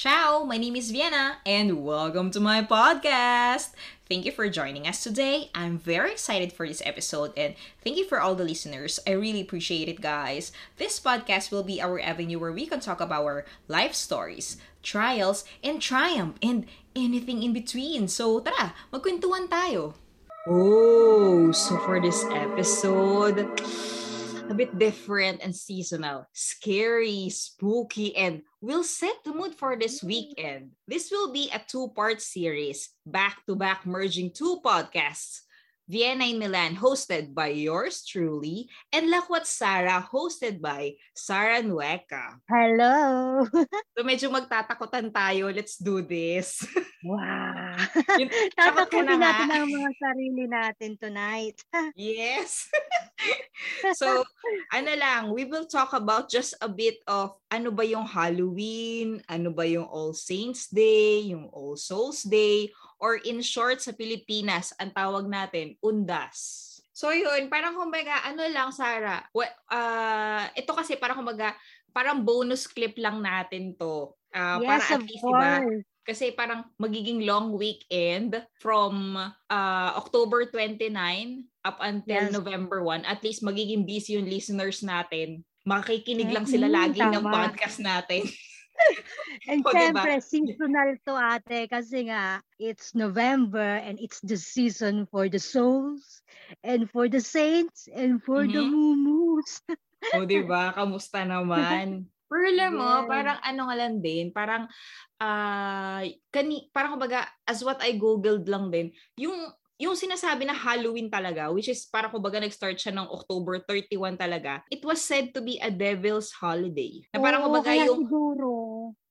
Ciao, my name is Vienna, and welcome to my podcast. Thank you for joining us today. I'm very excited for this episode, and thank you for all the listeners. I really appreciate it, guys. This podcast will be our avenue where we can talk about our life stories, trials, and triumph, and anything in between. So, tara, magkwentuhan tayo. Oh, so for this episode, a bit different and seasonal, scary, spooky, and will set the mood for this weekend. This will be a two part series, back to back merging two podcasts. Vienna in Milan, hosted by yours truly, and Lakwat Sara, hosted by Sara Nueca. Hello! so medyo magtatakutan tayo. Let's do this. Wow! Tatakutin natin ang mga sarili natin tonight. yes! so, ano lang, we will talk about just a bit of ano ba yung Halloween, ano ba yung All Saints Day, yung All Souls Day, or in short sa Pilipinas, ang tawag natin, undas. So yun, parang kumbaga, ano lang Sara, uh, ito kasi parang kumbaga, parang bonus clip lang natin to. Uh, yes, para at of least, course. Diba, kasi parang magiging long weekend from uh, October 29 up until yes. November 1. At least magiging busy yung listeners natin. Makikinig lang sila mm, lagi tama. ng podcast natin. and o, syempre, diba? seasonal to ate kasi nga, it's November and it's the season for the souls and for the saints and for mm-hmm. the mumus. o, diba? Kamusta naman? Pero alam mo, yes. parang ano nga lang din, parang, uh, kani, parang kumbaga, as what I googled lang din, yung yung sinasabi na Halloween talaga, which is para kumbaga nag-start siya ng October 31 talaga, it was said to be a devil's holiday. Na parang Oo, kumbaga yung... siguro.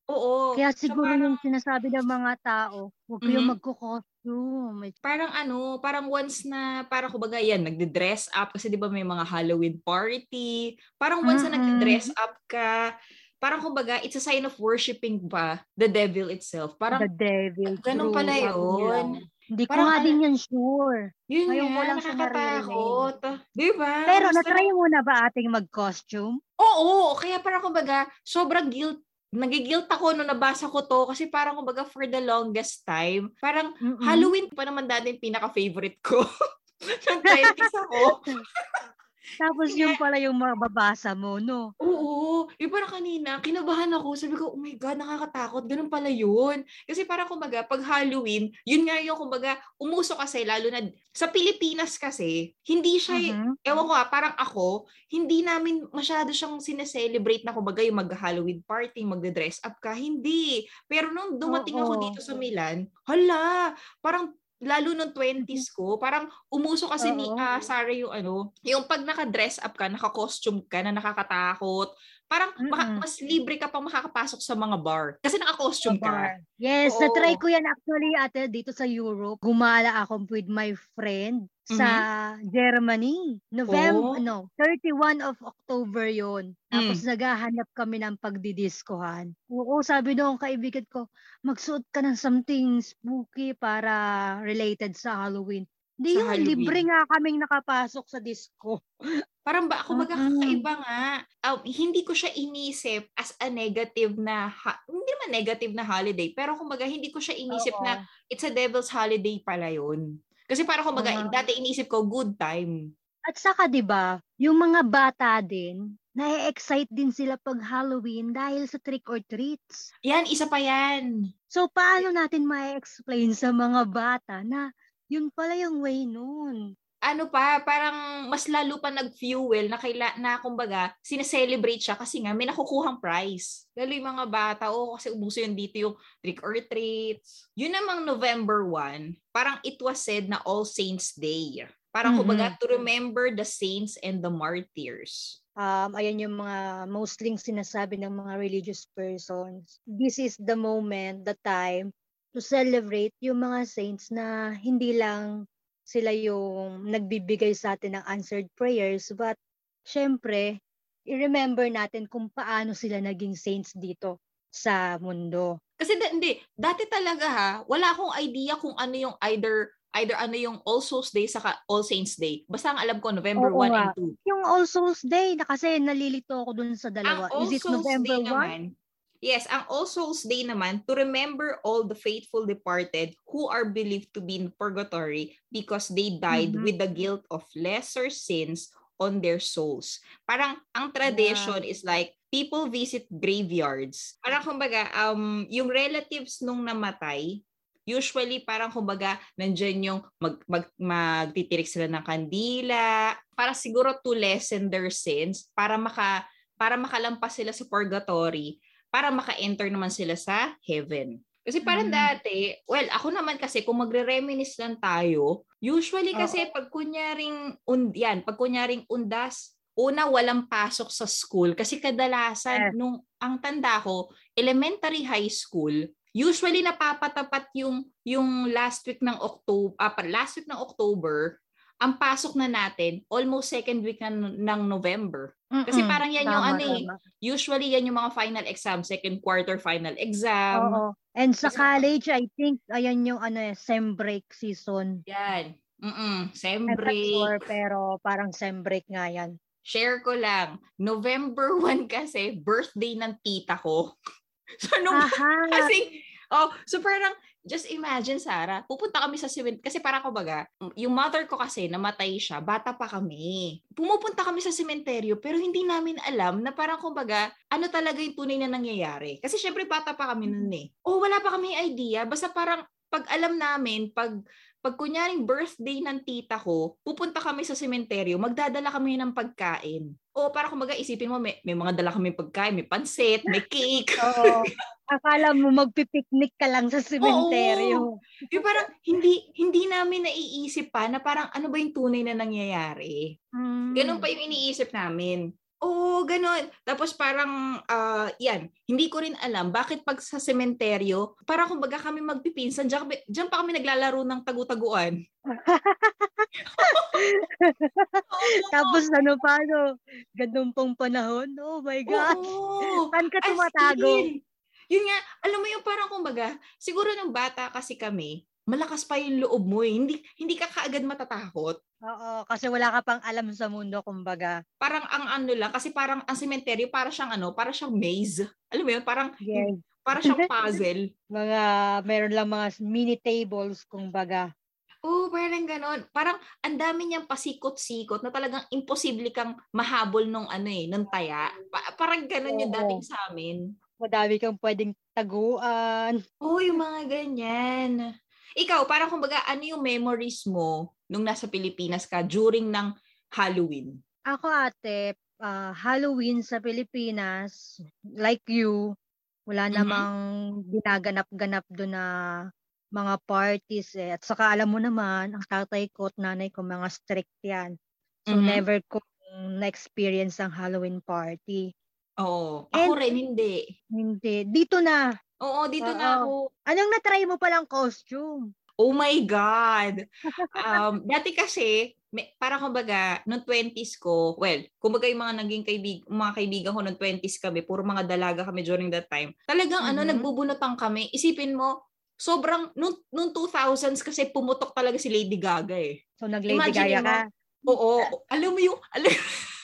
Oo. Kaya siguro so parang, yung sinasabi ng mga tao, huwag kayong mm-hmm. magko-costume. Parang ano, parang once na, parang kumbaga yan, nagde-dress up, kasi di ba may mga Halloween party, parang once mm-hmm. na nagde-dress up ka, parang kumbaga, it's a sign of worshiping pa the devil itself. Parang, the devil. Ganun pala yun. Hindi ko nga din yan sure. Yun Ngayon nga, nakakatakot. Di ba? Pero natry mo na ba ating mag-costume? Oo, kaya parang kumbaga, sobrang guilt nagigilt ako nung nabasa ko to kasi parang kumbaga for the longest time, parang Mm-mm. Halloween pa naman dati yung pinaka-favorite ko. Nung 20s ako. Tapos yung pala yung mababasa mo, no? Oo. Yung parang kanina, kinabahan ako. Sabi ko, oh my God, nakakatakot. Ganun pala yun. Kasi parang kumbaga, pag Halloween, yun nga yung kumbaga, umuso kasi, lalo na sa Pilipinas kasi, hindi siya, uh-huh. ewan ko ah, parang ako, hindi namin masyado siyang sineselebrate na kumbaga yung mag-Halloween party, magde-dress up ka. Hindi. Pero nung dumating Oo. ako dito sa Milan, hala, parang lalo nung 20s ko, parang umuso kasi Uh-oh. ni uh, Sarah yung ano, yung pag naka-dress up ka, naka-costume ka na nakakatakot, parang mm-hmm. maka- mas libre ka pang makakapasok sa mga bar. Kasi naka-costume ka. Yes, Oo. na-try ko yan actually ate dito sa Europe. Gumala ako with my friend sa mm-hmm. Germany. November, oh. no, 31 of October yon. Tapos mm. naghahanap kami ng pagdidiskohan. Oo, sabi noong kaibigan ko, magsuot ka ng something spooky para related sa Halloween. Hindi yung Halloween. libre nga kaming nakapasok sa disco. Parang ba, ako baga mm-hmm. kakaiba nga. Uh, hindi ko siya inisip as a negative na, ha- hindi naman negative na holiday, pero kumbaga hindi ko siya inisip Oo. na it's a devil's holiday pala yun. Kasi parang kumbaga, uh-huh. dati inisip ko, good time. At saka 'di ba, yung mga bata din, na-excite din sila pag Halloween dahil sa trick or treats. Yan, isa pa yan. So paano natin ma-explain sa mga bata na yun pala yung way noon. Ano pa, parang mas lalo pa nag-fuel na kaila na kumbaga, sineselebrate siya kasi nga may nakukuhang prize. Lalo yung mga bata, oh, kasi ubuso yun dito yung trick or treats. Yun namang November 1, parang it was said na All Saints Day. Parang mm-hmm. kumbaga, to remember the saints and the martyrs. Um, ayan yung mga mostly sinasabi ng mga religious persons. This is the moment, the time to celebrate yung mga saints na hindi lang sila yung nagbibigay sa atin ng answered prayers, but syempre, i-remember natin kung paano sila naging saints dito sa mundo. Kasi hindi, dati talaga ha, wala akong idea kung ano yung either either ano yung All Souls Day saka All Saints Day. Basta ang alam ko November Oo 1 nga. and 2. Yung All Souls Day na kasi nalilito ako dun sa dalawa. Ang All Is it Souls November Day 1? Naman, Yes, ang All Souls Day naman, to remember all the faithful departed who are believed to be in purgatory because they died Mhm. with the guilt of lesser sins on their souls. Parang ang tradition is like people visit graveyards. Parang kumbaga um yung relatives nung namatay usually parang kumbaga nandyan yung mag, mag, magtitirik sila ng kandila para siguro to lessen their sins para maka para makalampas sila sa purgatory para maka-enter naman sila sa heaven. Kasi parang Mm. dati, well, ako naman kasi kung magre-reminisce lang tayo, usually kasi pag kunyaring, und, yan, pag kunyaring undas, una walang pasok sa school kasi kadalasan Yes. nung ang tanda ko, elementary high school, usually napapatapat yung yung last week ng October, ah, last week ng October, ang pasok na natin almost second week na, ng November. Kasi Mm-mm. parang yan yung ano eh. Usually yan yung mga final exam, second quarter final exam. Oo. And sa Kasi- college, I think, ayan yung ano eh, sem break season. Yan. Mm-mm. Sem I'm not break. sure, pero parang sem break nga yan. Share ko lang. November 1 kasi, birthday ng tita ko. so, nung, Aha! kasi, oh, so parang, just imagine, Sarah, pupunta kami sa cemetery. Kasi parang kumbaga, yung mother ko kasi, namatay siya, bata pa kami. Pumupunta kami sa sementeryo, pero hindi namin alam na parang kumbaga, ano talaga yung tunay na nangyayari. Kasi syempre, bata pa kami nun eh. O, wala pa kami idea. Basta parang, pag alam namin, pag pag kunyaring birthday ng tita ko, pupunta kami sa sementeryo, magdadala kami ng pagkain. O para kumbaga isipin mo, may, may mga dala kami pagkain, may pansit, may cake. Oo. Akala mo magpipiknik ka lang sa sementeryo. Yung parang hindi hindi namin naiisip pa na parang ano ba yung tunay na nangyayari. Mm. Ganun pa yung iniisip namin. Oo, ganun. Tapos parang, ah, yan, hindi ko rin alam bakit pag sa sementeryo, parang kumbaga kami magpipinsan, dyan, dyan pa kami naglalaro ng tagu-taguan. Tapos ano pa, no? Ganun pong panahon. Oh my God. Oo. Saan ka As tumatago? in. Yun nga, alam mo yung parang kumbaga, siguro nung bata kasi kami, malakas pa yung loob mo eh. Hindi, hindi ka kaagad matatakot. Oo, kasi wala ka pang alam sa mundo, kumbaga. Parang ang ano lang, kasi parang ang sementeryo, para siyang ano, para siyang maze. Alam mo yun, parang, Yes. para siyang puzzle. Mga, meron lang mga mini tables, kumbaga. Oo, parang ganon. Parang ang dami niyang pasikot-sikot na talagang imposible kang mahabol nung ano eh, nung taya. Pa- parang ganon yung dating sa amin. Madami kang pwedeng taguan. Oo, yung mga ganyan. Ikaw, parang kumbaga, ano yung memories mo nung nasa Pilipinas ka during ng Halloween? Ako ate, ah, Halloween sa Pilipinas, like you, wala Mhm. namang ginaganap-ganap doon na mga parties eh. At saka alam mo naman, ang tatay ko at nanay ko mga strict yan. So Mhm. never ko na-experience ang Halloween party. Oo. Ako And- rin, hindi. Hindi. Dito na. Oo, dito Oo. na ako. Anong natry mo palang costume? Oh my God! Um, dati kasi, may, para kumbaga, noong 20s ko, well, kumbaga yung mga naging kaibig, mga kaibigan ko noong 20s kami, puro mga dalaga kami during that time. Talagang ano, Mhm. nagbubunutan kami. Isipin mo, sobrang, noong, noong 2000s kasi pumutok talaga si Lady Gaga eh. So nag-Lady Imagine Gaga mo, ka? Oo. Alam mo yung, alam,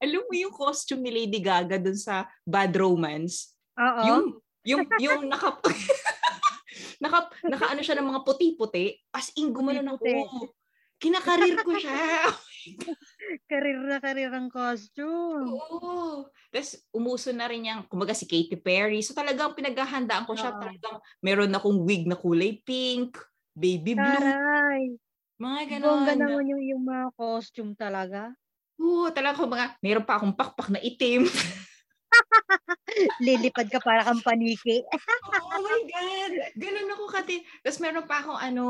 alam mo yung costume ni Lady Gaga dun sa Bad Romance? Oo. Yung, yung, yung naka, naka, naka ano siya ng mga puti-puti. As in, gumano ng, Puti-puti. oo. Kinakarir ko siya. Karir na karir ang costume. Oo. Tapos, umuso na rin yung, kumbaga si Katy Perry. So, talagang pinaghahandaan ko siya. Oo. Talagang, meron akong wig na kulay pink, baby blue, Taray. mga Bongga ganon. naman yung, yung mga costume talaga. Oo, talagang mga, meron pa akong pakpak na itim. Lilipad ka para kang paniki. oh my God! Ganun ako kati. Tapos meron pa akong ano,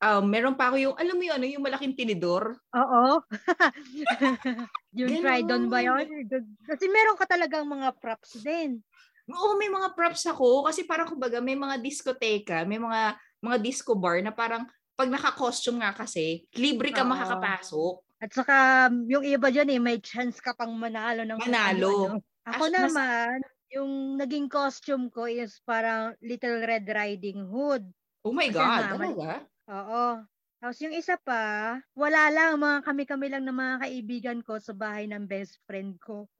um, meron pa ako yung, alam mo yun, ano, yung malaking tinidor. Oo. yung try doon ba yun? Kasi meron ka talagang mga props din. Oo, may mga props ako. Kasi parang kumbaga, may mga diskoteka, may mga mga disco bar na parang pag naka-costume nga kasi, libre ka Oo. makakapasok. At saka yung iba dyan eh, may chance ka pang manalo ng Manalo. ano-ano. Ako As- mas- naman, yung naging costume ko is parang Little Red Riding Hood. Oh my Kasi God, naman- talaga? Oo. Tapos yung isa pa, wala lang, mga kami-kami lang ng mga kaibigan ko sa bahay ng best friend ko.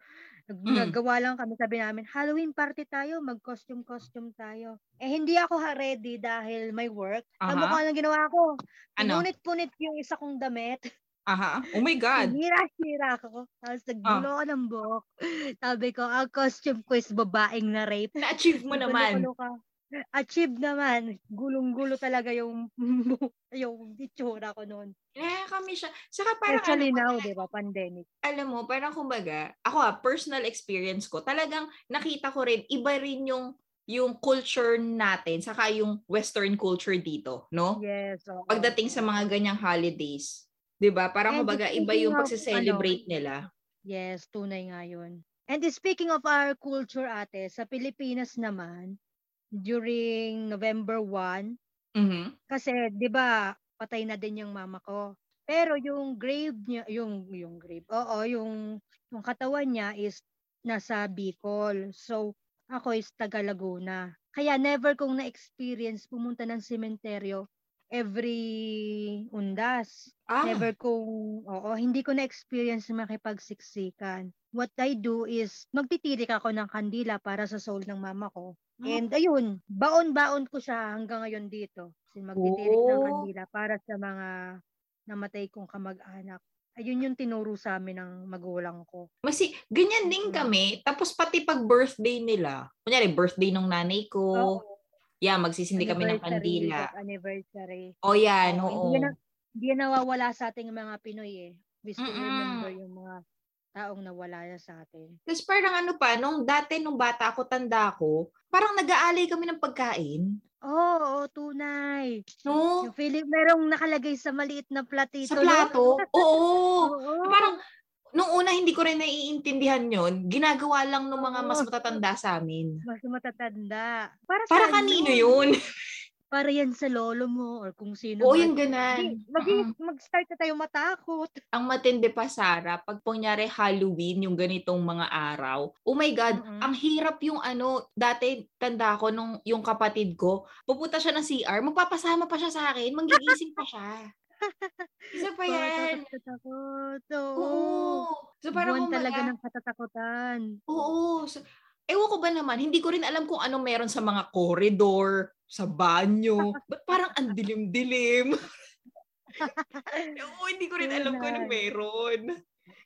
Mm. Naggawa lang kami, sabi namin, Halloween party tayo, mag-costume-costume tayo. Eh, hindi ako ready dahil may work. Aha. Ang mukha lang ginawa ko. Ano? Punit-punit yung isa kong damit. Aha. Oh my God. Hira-hira ako. Tapos oh. ko ng buhok. Sabi ko, ang costume ko is babaeng na rape. Na-achieve mo naman. Ka. Achieve naman. Gulong-gulo talaga yung yung itsura ko noon. Eh, kami siya. Saka parang Especially ano, now, di ba, pandemic. Alam mo, parang kumbaga, ako ha, personal experience ko, talagang nakita ko rin, iba rin yung yung culture natin, saka yung western culture dito, no? Yes. Okay. Pagdating sa mga ganyang holidays. 'Di ba? Parang kumbaga iba yung pagse-celebrate ano, nila. Yes, tunay nga 'yun. And speaking of our culture ate, sa Pilipinas naman, during November 1, mm-hmm. kasi 'di ba, patay na din yung mama ko. Pero yung grave niya, yung yung grave. Oo, yung yung katawan niya is nasa Bicol. So ako is taga Laguna. Kaya never kong na-experience pumunta ng sementeryo every undas. Ah. Never kong, oo, hindi ko na-experience makipagsiksikan. What I do is, magtitirik ako ng kandila para sa soul ng mama ko. Oh. And ayun, baon-baon ko siya hanggang ngayon dito. Kasi magtitirik oh. ng kandila para sa mga namatay kong kamag-anak ayun yung tinuro sa amin ng magulang ko. Masi, ganyan din kami. Tapos pati pag birthday nila, kunyari birthday ng nanay ko, oh. Yeah, magsisindi kami ng kandila. Anniversary. Oh, yan, oo. oo. Hindi, na, hindi nawawala sa ating mga Pinoy eh. We still Mm-mm. remember yung mga taong nawala na sa atin. Tapos parang ano pa, nung dati, nung bata ako, tanda ko, parang nag-aalay kami ng pagkain. Oo, oh, tunay. No? Yung feeling, merong nakalagay sa maliit na platito. Sa plato? No? Oo. Oo. Parang, nung una hindi ko rin naiintindihan yon ginagawa lang ng mga mas matatanda sa amin. Mas matatanda. Para, Para kanino yun? para yan sa lolo mo or kung sino. Oo, yung ganan. Mag, uh-huh. mag-start na tayo matakot. Ang matindi pa, Sarah, pag punyari Halloween, yung ganitong mga araw, oh my God, uh-huh. ang hirap yung ano, dati tanda ko nung yung kapatid ko, pupunta siya ng CR, magpapasama pa siya sa akin, manggigising pa siya. Isa pa yan. Katatakot. Oo. Oo. So parang Buwan talaga ng katatakutan. Oo. So, ewan ko ba naman, hindi ko rin alam kung ano meron sa mga corridor, sa banyo. Ba't parang ang dilim-dilim? Oo, hindi ko rin alam kung ano meron.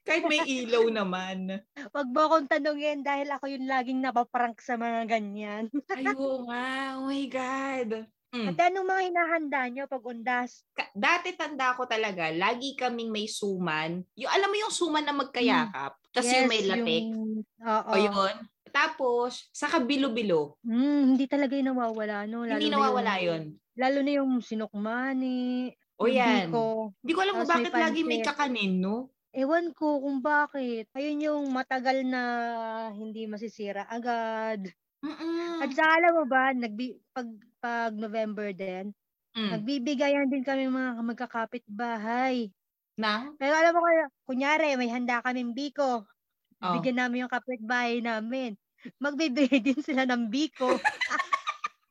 Kahit may ilaw naman. Wag mo akong tanungin dahil ako yung laging napaprank sa mga ganyan. Ayo nga. Oh my God. Mm. At anong mga hinahanda nyo pag undas? Dati tanda ko talaga, lagi kaming may suman. Yung, alam mo yung suman na magkayakap? Mm. Tapos yes, yung may lapik? Yung... Oo. O yun? Tapos, sa kabilo-bilo. Mm, hindi talaga yung nawawala, no? Lalo hindi nawawala yun. Lalo na yung sinukmani. O yan. Ko. Hindi ko alam kung bakit may lagi may kakanin, no? Ewan ko kung bakit. Ayun yung matagal na hindi masisira agad. Mm-mm. At sa alam mo ba, nagbi- pag, pag November din, mm. nagbibigayan din kami mga magkakapit bahay. Na? Pero alam mo kaya, kunyari, may handa kaming biko. Oh. Bigyan namin yung kapitbahay namin magbibigay din sila ng biko.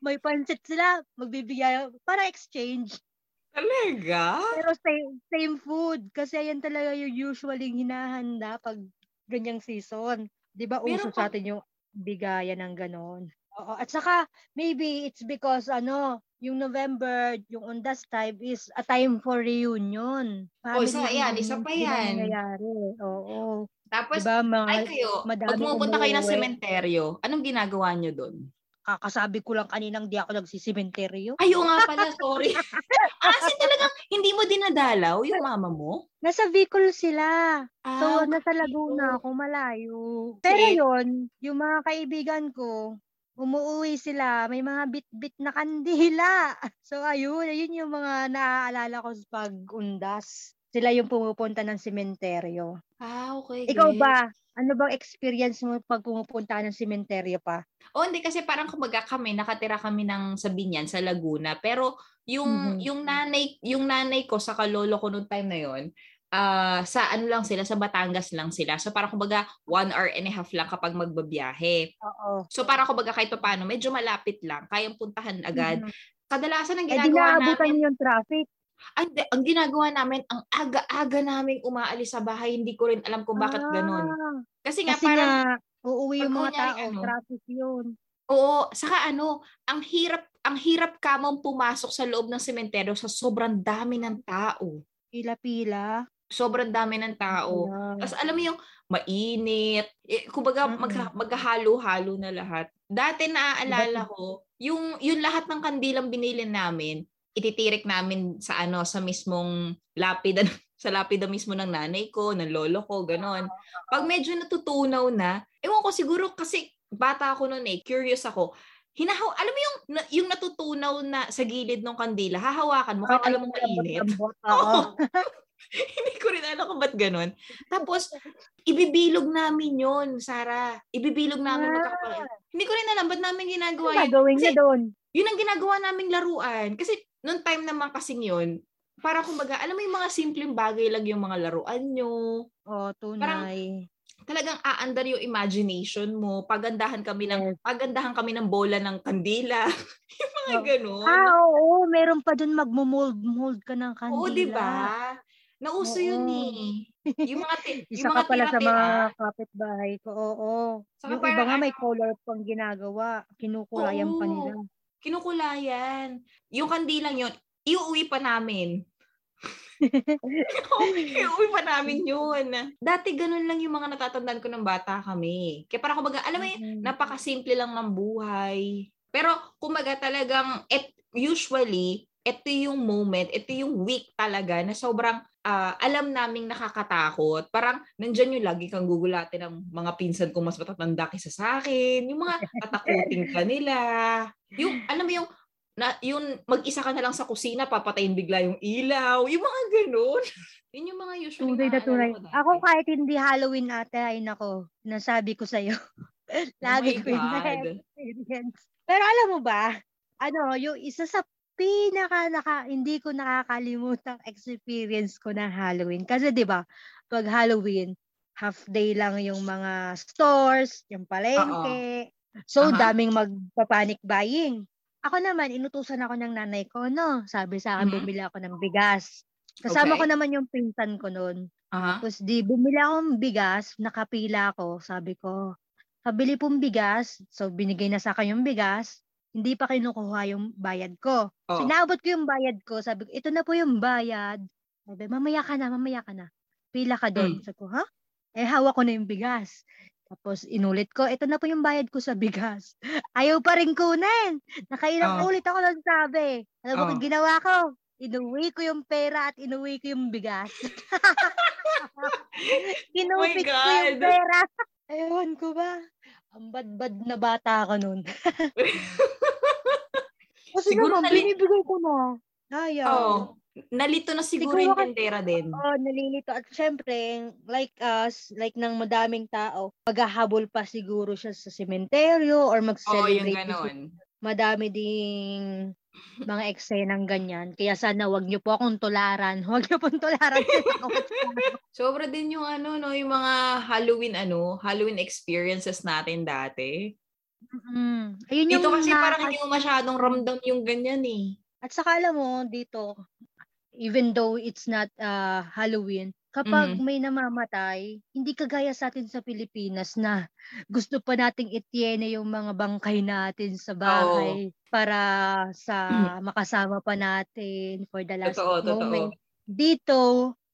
May pancit sila, magbibigay, para exchange. Talaga? Pero same, same food. Kasi ayan talaga yung usually hinahanda pag ganyang season. Di ba uso sa atin yung bigayan ng ganon. Oo. At saka, maybe it's because, ano, yung November, yung Undas time is a time for reunion. Family oh, isa yan. Isa pa yan. Nangyayari. Oo. Tapos, diba, mga, ay kayo, pag pumupunta kayo ng sementeryo, anong ginagawa nyo doon? Kakasabi ko lang kaninang di ako nagsisimenteryo. Ayo nga pala, sorry. Kasi talagang hindi mo dinadalaw yung mama mo? Nasa Bicol sila. Ah, so, nasa Laguna ako, malayo. Pero yon yung mga kaibigan ko, umuwi sila, may mga bit-bit na kandila. So, ayun, ayun yung mga naaalala ko sa pag-undas sila yung pumupunta ng sementeryo. Ah, okay. Ikaw ba? Ano bang experience mo pag pumupunta ng sementeryo pa? O hindi kasi parang kumbaga kami nakatira kami ng sa Binyan sa Laguna pero yung mm-hmm. yung nanay yung nanay ko sa kalolo ko noong time na yon uh, sa ano lang sila sa Batangas lang sila. So parang kumbaga one hour and a half lang kapag magbabiyahe. Oo. So parang kumbaga kahit pa paano medyo malapit lang, kayang puntahan agad. Mm-hmm. Kadalasan ang ginagawa eh, namin yung traffic. Ang, ang ginagawa namin, ang aga-aga naming umaalis sa bahay, hindi ko rin alam kung bakit ah, ganun. Kasi nga kasi parang... Nga, uuwi yung mga tao, ano, traffic yun. Oo, saka ano, ang hirap ang hirap ka mong pumasok sa loob ng sementeryo sa sobrang dami ng tao. Pila-pila. Sobrang dami ng tao. Yeah. Tapos alam mo yung mainit. Eh, kumbaga mm-hmm. mag, maghahalo-halo na lahat. Dati naaalala ko, yung yung lahat ng kandilang binili namin, ititirik namin sa ano sa mismong lapida sa lapida mismo ng nanay ko, ng lolo ko, ganon. Pag medyo natutunaw na, ewan ko siguro kasi bata ako noon eh, curious ako. Hinahaw, alam mo yung yung natutunaw na sa gilid ng kandila, hahawakan mo kahit alam mo mainit. Oo. Hindi ko rin alam kung ba't ganun. Tapos, ibibilog namin yon Sarah. Ibibilog namin ah. magkakapal. Hindi ko rin alam ba't namin ginagawa yun. Gagawin niya doon. Yun ang ginagawa naming laruan. Kasi, noong time naman kasing yun, para kumbaga, alam mo yung mga simpleng bagay lang yung mga laruan nyo. Oh, tunay. Parang, talagang aandar yung imagination mo. Pagandahan kami ng yes. pagandahan kami ng bola ng kandila. yung mga oh. ganun. Ah, oo, meron pa dun magmo-mold mold ka ng kandila. Oo, 'di ba? Nauso Oo. yun eh. Yung mga ti- Isa yung mga ka pala sa mga kapitbahay ko. Oo. Saka yung iba nga may ano color pang ginagawa. Kinukulayan pa nila. Kinukulayan. Yung kandilang yun, iuwi pa namin. iuwi pa namin yun. Dati ganun lang yung mga natatandaan ko ng bata kami. Kaya parang kumbaga, alam mo mm-hmm. napakasimple lang ng buhay. Pero kumbaga talagang, et, usually, ito yung moment, ito yung week talaga na sobrang uh, alam naming nakakatakot. Parang nandyan yung lagi kang gugulatin ng mga pinsan kong mas matatanda kaysa sa akin. Yung mga tatakutin ka nila. Yung, alam mo yung, na, yung mag-isa ka na lang sa kusina, papatayin bigla yung ilaw. Yung mga ganun. Yun yung mga usually tunay na tunay. Ako kahit hindi Halloween ate, ay nako, nasabi ko sa'yo. Lagi oh ko yung experience. Pero alam mo ba, ano, yung isa sa pinaka naka hindi ko nakakalimutang experience ko ng Halloween. Kasi 'di ba, pag Halloween, half day lang yung mga stores, yung palengke. Uh-oh. So uh-huh. daming magpa-panic buying. Ako naman inutusan ako ng nanay ko, no. Sabi sa akin mm-hmm. bumili ako ng bigas. Kasama okay. ko naman yung pinsan ko noon. Uh-huh. Tapos di bumili ako ng bigas, nakapila ako, sabi ko. Pabili pong bigas, so binigay na sa akin yung bigas hindi pa kinukuha yung bayad ko. Oh. Sinabot ko yung bayad ko. Sabi ko, ito na po yung bayad. Sabi, mamaya ka na, mamaya ka na. Pila ka doon. Mm. Sabi ko, ha? Eh, hawak ko na yung bigas. Tapos inulit ko, ito na po yung bayad ko sa bigas. Ayaw pa rin kunin. Nakailang oh. ulit ako lang sabi. Alam mo oh. ginawa ko? Inuwi ko yung pera at inuwi ko yung bigas. Kinupit oh ko yung pera. Ewan ko ba? Ang bad-bad na bata ka nun. Kasi siguro naman, nali- binibigay ko na. Ayaw. Oh, nalito na siguro, siguro yung tindera din. Oo, oh, nalilito. At syempre, like us, like ng madaming tao, maghahabol pa siguro siya sa sementeryo or mag-celebrate. Oo, oh, yung ganon. Madami ding mga eksenang ganyan. Kaya sana wag niyo po akong tularan. Wag niyo pong tularan. Sobra din yung ano, no, yung mga Halloween, ano, Halloween experiences natin dati. Mm-hmm. Ayun dito yung kasi na- parang hindi mo masyadong ramdam yung ganyan eh. At saka alam mo, dito, even though it's not uh, Halloween, kapag mm-hmm. may namamatay, hindi kagaya sa atin sa Pilipinas na gusto pa nating ityene yung mga bangkay natin sa bahay oh. para sa mm-hmm. makasama pa natin for the last totoo, moment. Totoo. Dito,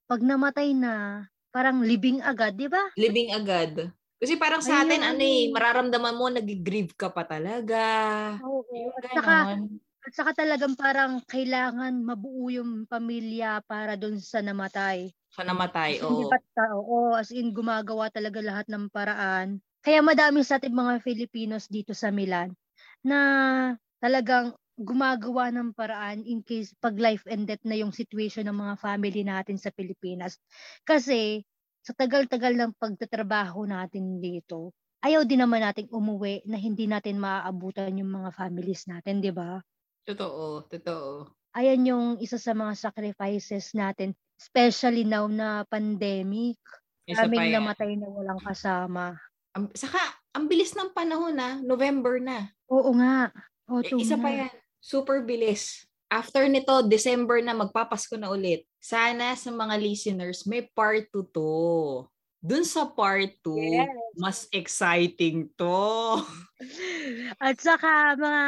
pag namatay na, parang libing agad, di ba? Libing agad. Kasi parang sa atin, Ayun. ano eh, mararamdaman mo, nag-grieve ka pa talaga. Oo. At saka, at saka talagang parang kailangan mabuo yung pamilya para doon sa namatay. Sa namatay, oo. Hindi pa tao, oo, as in gumagawa talaga lahat ng paraan. Kaya madami sa ating mga Filipinos dito sa Milan na talagang gumagawa ng paraan in case pag life and death na yung situation ng mga family natin sa Pilipinas. Kasi sa tagal-tagal ng pagtatrabaho natin dito, ayaw din naman nating umuwi na hindi natin maaabutan yung mga families natin, di ba? Totoo, totoo. Ayan yung isa sa mga sacrifices natin Especially now na pandemic. Daming namatay na walang kasama. Um, saka, ang bilis ng panahon na, November na. Oo nga. Oo, e, isa nga. pa yan, super bilis. after nito, December na, magpapasko na ulit. Sana sa mga listeners, may part 2 to. Dun sa part 2, yes. mas exciting to. At saka mga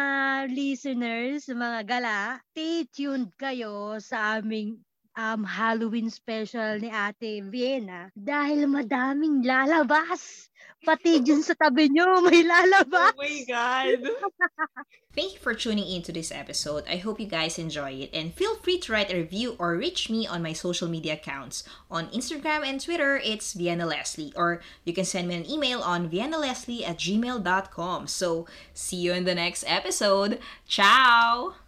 listeners, mga gala, stay tuned kayo sa aming um, Halloween special ni Ate Vienna dahil madaming lalabas. Pati dyan sa tabi nyo, may lalabas. Oh my God. Thank you for tuning in to this episode. I hope you guys enjoy it. And feel free to write a review or reach me on my social media accounts. On Instagram and Twitter, it's Vienna Leslie. Or you can send me an email on viennaleslie at gmail.com. So, see you in the next episode. Ciao!